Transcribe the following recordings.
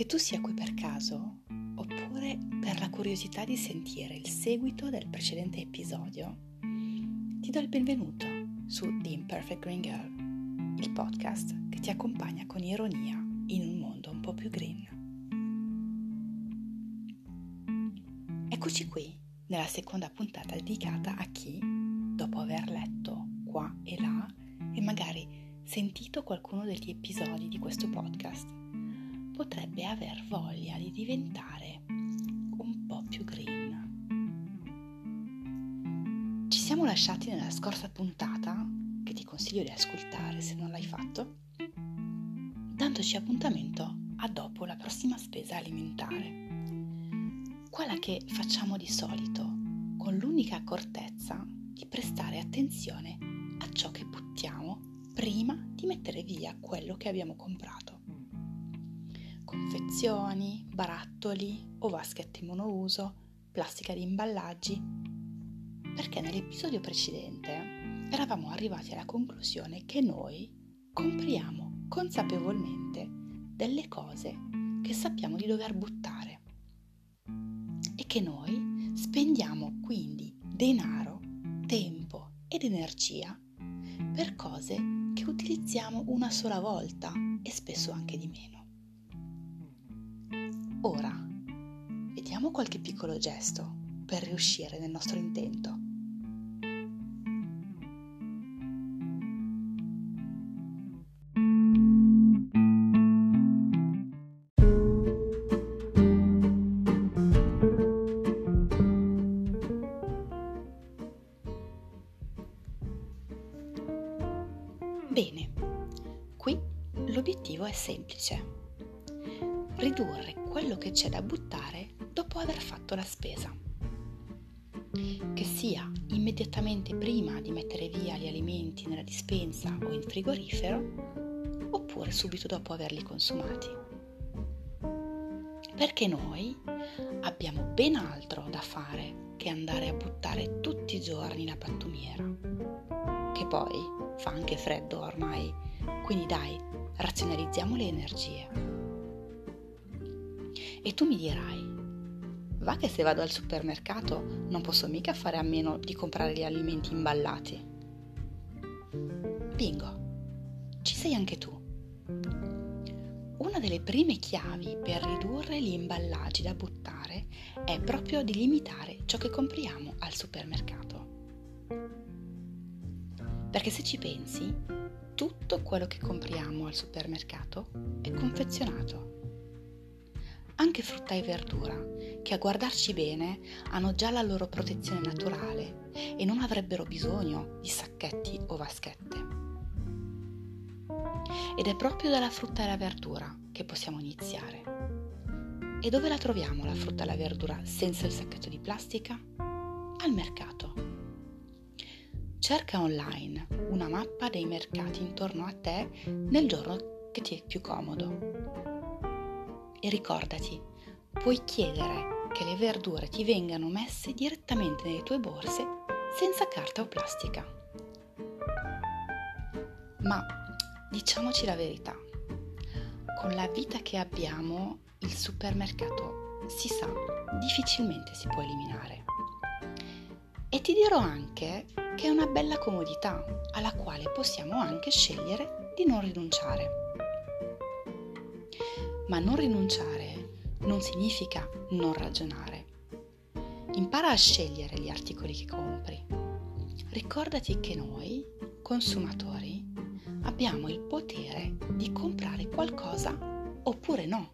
Che tu sia qui per caso oppure per la curiosità di sentire il seguito del precedente episodio, ti do il benvenuto su The Imperfect Green Girl, il podcast che ti accompagna con ironia in un mondo un po' più green. Eccoci qui nella seconda puntata dedicata a chi, dopo aver letto qua e là e magari sentito qualcuno degli episodi di questo podcast, potrebbe aver voglia di diventare un po' più green. Ci siamo lasciati nella scorsa puntata, che ti consiglio di ascoltare se non l'hai fatto, dandoci appuntamento a dopo la prossima spesa alimentare, quella che facciamo di solito con l'unica accortezza di prestare attenzione a ciò che buttiamo prima di mettere via quello che abbiamo comprato confezioni, barattoli o vaschette monouso, plastica di imballaggi, perché nell'episodio precedente eravamo arrivati alla conclusione che noi compriamo consapevolmente delle cose che sappiamo di dover buttare e che noi spendiamo quindi denaro, tempo ed energia per cose che utilizziamo una sola volta e spesso anche di meno. Ora, vediamo qualche piccolo gesto per riuscire nel nostro intento. Bene, qui l'obiettivo è semplice ridurre quello che c'è da buttare dopo aver fatto la spesa. Che sia immediatamente prima di mettere via gli alimenti nella dispensa o in frigorifero, oppure subito dopo averli consumati. Perché noi abbiamo ben altro da fare che andare a buttare tutti i giorni la pattumiera. Che poi fa anche freddo ormai, quindi dai, razionalizziamo le energie. E tu mi dirai, va che se vado al supermercato non posso mica fare a meno di comprare gli alimenti imballati. Bingo, ci sei anche tu. Una delle prime chiavi per ridurre gli imballaggi da buttare è proprio di limitare ciò che compriamo al supermercato. Perché se ci pensi, tutto quello che compriamo al supermercato è confezionato anche frutta e verdura, che a guardarci bene hanno già la loro protezione naturale e non avrebbero bisogno di sacchetti o vaschette. Ed è proprio dalla frutta e la verdura che possiamo iniziare. E dove la troviamo la frutta e la verdura senza il sacchetto di plastica? Al mercato. Cerca online una mappa dei mercati intorno a te nel giorno che ti è più comodo e ricordati, puoi chiedere che le verdure ti vengano messe direttamente nelle tue borse senza carta o plastica. Ma diciamoci la verità, con la vita che abbiamo il supermercato si sa difficilmente si può eliminare. E ti dirò anche che è una bella comodità alla quale possiamo anche scegliere di non rinunciare. Ma non rinunciare non significa non ragionare. Impara a scegliere gli articoli che compri. Ricordati che noi, consumatori, abbiamo il potere di comprare qualcosa oppure no.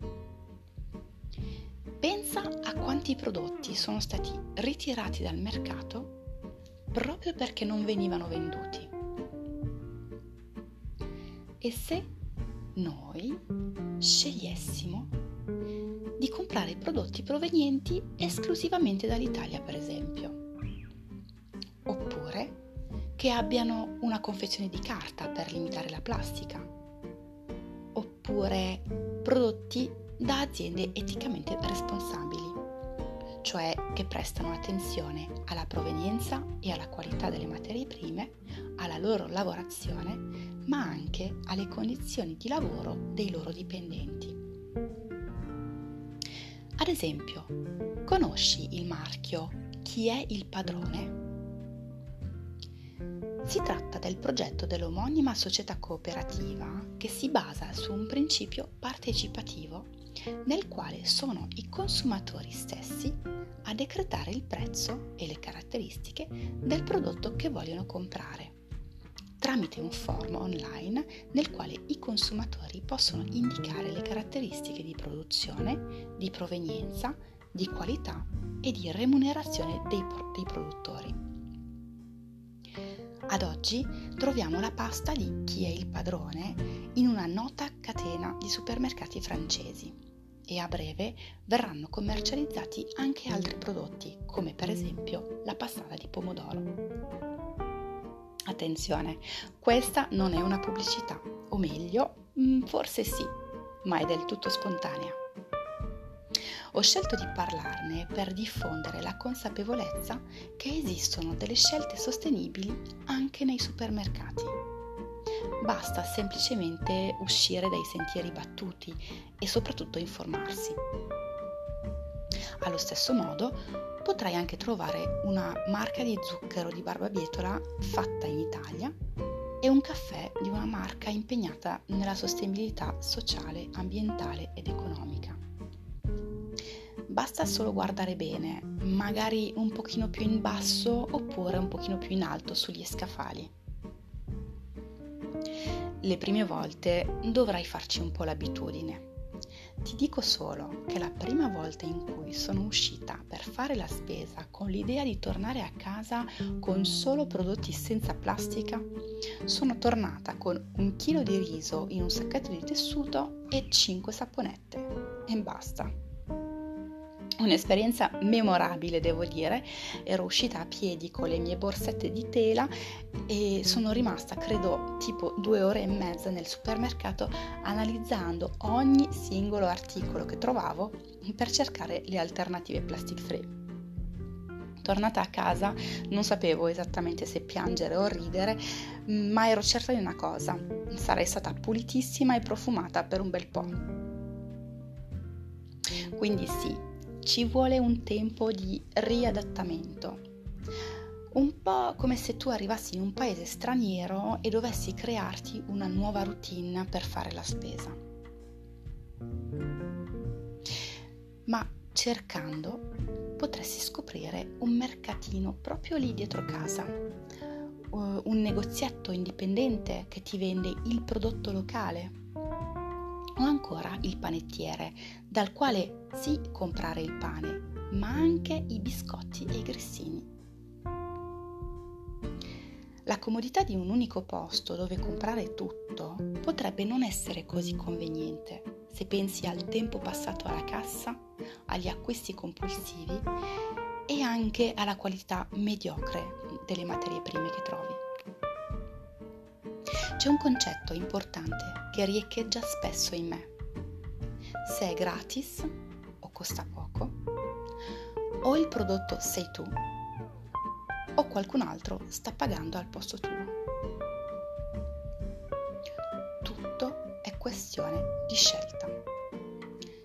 Pensa a quanti prodotti sono stati ritirati dal mercato proprio perché non venivano venduti. E se noi scegliessimo di comprare prodotti provenienti esclusivamente dall'Italia, per esempio, oppure che abbiano una confezione di carta per limitare la plastica, oppure prodotti da aziende eticamente responsabili, cioè che prestano attenzione alla provenienza e alla qualità delle materie prime, alla loro lavorazione ma anche alle condizioni di lavoro dei loro dipendenti. Ad esempio, conosci il marchio Chi è il padrone? Si tratta del progetto dell'omonima società cooperativa che si basa su un principio partecipativo nel quale sono i consumatori stessi a decretare il prezzo e le caratteristiche del prodotto che vogliono comprare tramite un form online nel quale i consumatori possono indicare le caratteristiche di produzione, di provenienza, di qualità e di remunerazione dei, dei produttori. Ad oggi troviamo la pasta di Chi è il padrone in una nota catena di supermercati francesi e a breve verranno commercializzati anche altri prodotti come per esempio la passata di pomodoro. Attenzione, questa non è una pubblicità, o meglio, mm, forse sì, ma è del tutto spontanea. Ho scelto di parlarne per diffondere la consapevolezza che esistono delle scelte sostenibili anche nei supermercati. Basta semplicemente uscire dai sentieri battuti e soprattutto informarsi. Allo stesso modo, potrai anche trovare una marca di zucchero di barbabietola fatta in Italia e un caffè di una marca impegnata nella sostenibilità sociale, ambientale ed economica basta solo guardare bene, magari un pochino più in basso oppure un pochino più in alto sugli scaffali. Le prime volte dovrai farci un po' l'abitudine. Ti dico solo che la prima volta in cui sono uscita per fare la spesa con l'idea di tornare a casa con solo prodotti senza plastica, sono tornata con un chilo di riso in un sacchetto di tessuto e 5 saponette. E basta un'esperienza memorabile devo dire, ero uscita a piedi con le mie borsette di tela e sono rimasta credo tipo due ore e mezza nel supermercato analizzando ogni singolo articolo che trovavo per cercare le alternative plastic free. Tornata a casa non sapevo esattamente se piangere o ridere, ma ero certa di una cosa, sarei stata pulitissima e profumata per un bel po'. Quindi sì, ci vuole un tempo di riadattamento. Un po' come se tu arrivassi in un paese straniero e dovessi crearti una nuova routine per fare la spesa. Ma cercando potresti scoprire un mercatino proprio lì dietro casa, un negozietto indipendente che ti vende il prodotto locale o ancora il panettiere, dal quale sì comprare il pane, ma anche i biscotti e i grissini. La comodità di un unico posto dove comprare tutto potrebbe non essere così conveniente se pensi al tempo passato alla cassa, agli acquisti compulsivi e anche alla qualità mediocre delle materie prime che trovi. C'è un concetto importante che riecheggia spesso in me. Se è gratis o costa poco, o il prodotto sei tu, o qualcun altro sta pagando al posto tuo. Tutto è questione di scelta.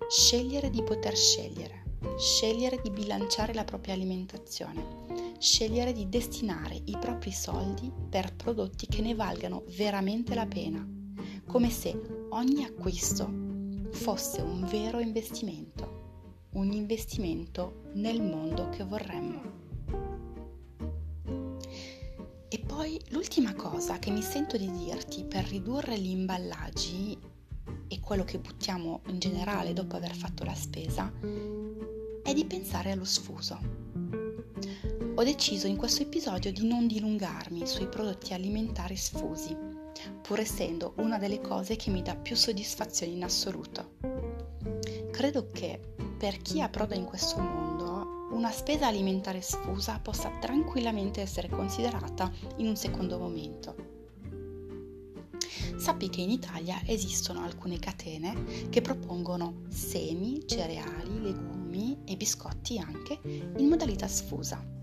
Scegliere di poter scegliere, scegliere di bilanciare la propria alimentazione scegliere di destinare i propri soldi per prodotti che ne valgano veramente la pena, come se ogni acquisto fosse un vero investimento, un investimento nel mondo che vorremmo. E poi l'ultima cosa che mi sento di dirti per ridurre gli imballaggi e quello che buttiamo in generale dopo aver fatto la spesa è di pensare allo sfuso ho deciso in questo episodio di non dilungarmi sui prodotti alimentari sfusi, pur essendo una delle cose che mi dà più soddisfazione in assoluto. Credo che per chi approda in questo mondo, una spesa alimentare sfusa possa tranquillamente essere considerata in un secondo momento. Sappi che in Italia esistono alcune catene che propongono semi, cereali, legumi e biscotti anche in modalità sfusa.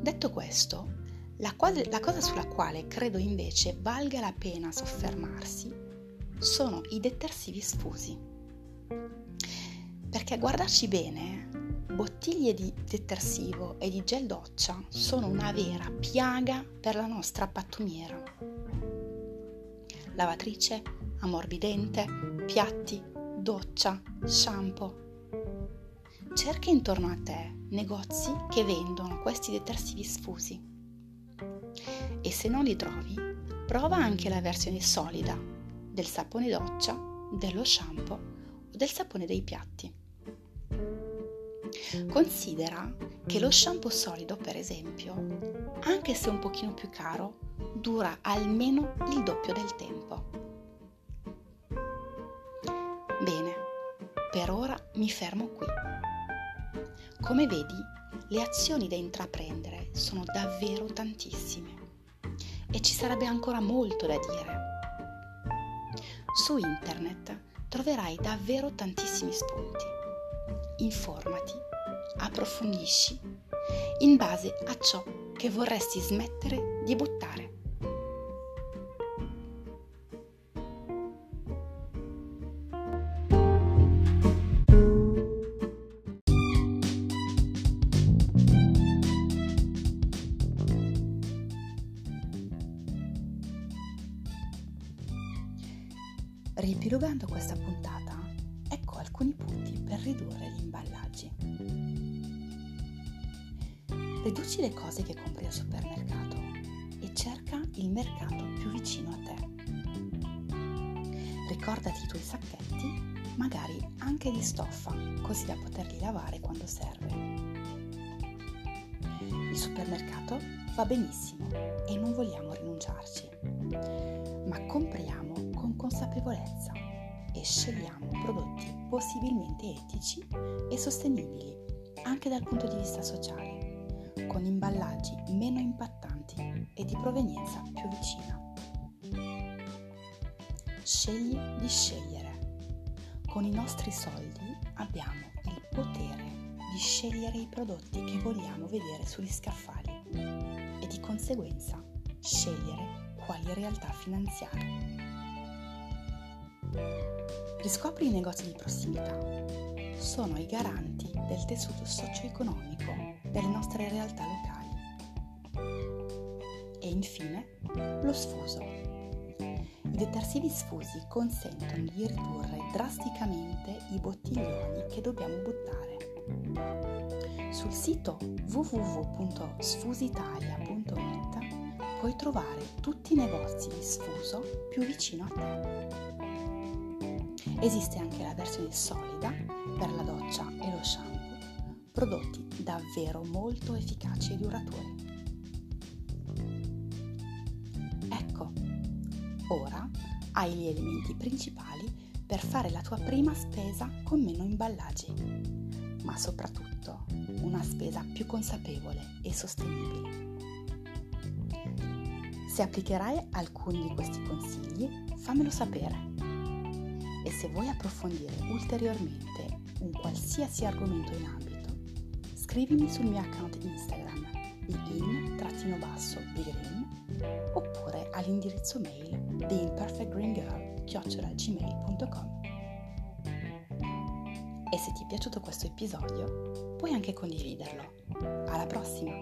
Detto questo, la, quasi, la cosa sulla quale credo invece valga la pena soffermarsi sono i detersivi sfusi. Perché a guardarci bene, bottiglie di detersivo e di gel doccia sono una vera piaga per la nostra pattumiera. Lavatrice, ammorbidente, piatti, doccia, shampoo. Cerca intorno a te negozi che vendono questi detersivi sfusi. E se non li trovi, prova anche la versione solida del sapone doccia, dello shampoo o del sapone dei piatti. Considera che lo shampoo solido, per esempio, anche se un pochino più caro, dura almeno il doppio del tempo. Bene, per ora mi fermo qui. Come vedi, le azioni da intraprendere sono davvero tantissime e ci sarebbe ancora molto da dire. Su internet troverai davvero tantissimi spunti. Informati, approfondisci in base a ciò che vorresti smettere di buttare. Riepilogando questa puntata, ecco alcuni punti per ridurre gli imballaggi. Riduci le cose che compri al supermercato e cerca il mercato più vicino a te. Ricordati i tuoi sacchetti, magari anche di stoffa, così da poterli lavare quando serve. Il supermercato va benissimo e non vogliamo rinunciarci, ma compriamo consapevolezza e scegliamo prodotti possibilmente etici e sostenibili anche dal punto di vista sociale, con imballaggi meno impattanti e di provenienza più vicina. Scegli di scegliere. Con i nostri soldi abbiamo il potere di scegliere i prodotti che vogliamo vedere sugli scaffali e di conseguenza scegliere quali realtà finanziarie Riscopri i negozi di prossimità. Sono i garanti del tessuto socio-economico delle nostre realtà locali. E infine lo sfuso. I detersivi sfusi consentono di ridurre drasticamente i bottiglioni che dobbiamo buttare. Sul sito www.sfusitalia.it puoi trovare tutti i negozi di sfuso più vicino a te. Esiste anche la versione solida per la doccia e lo shampoo, prodotti davvero molto efficaci e duraturi. Ecco, ora hai gli elementi principali per fare la tua prima spesa con meno imballaggi, ma soprattutto una spesa più consapevole e sostenibile. Se applicherai alcuni di questi consigli, fammelo sapere e se vuoi approfondire ulteriormente un qualsiasi argomento in ambito, scrivimi sul mio account Instagram in-biggreen oppure all'indirizzo mail theimperfectgreengirl.gmail.com E se ti è piaciuto questo episodio, puoi anche condividerlo. Alla prossima!